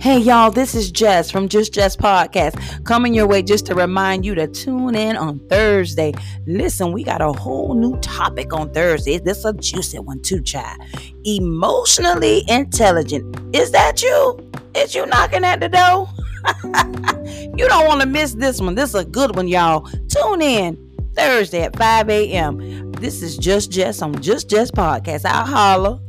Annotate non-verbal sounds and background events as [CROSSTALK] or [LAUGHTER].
Hey, y'all, this is Jess from Just Jess Podcast coming your way just to remind you to tune in on Thursday. Listen, we got a whole new topic on Thursday. This is a juicy one, too, child. Emotionally intelligent. Is that you? Is you knocking at the door? [LAUGHS] you don't want to miss this one. This is a good one, y'all. Tune in Thursday at 5 a.m. This is Just Jess on Just Jess Podcast. I'll holler.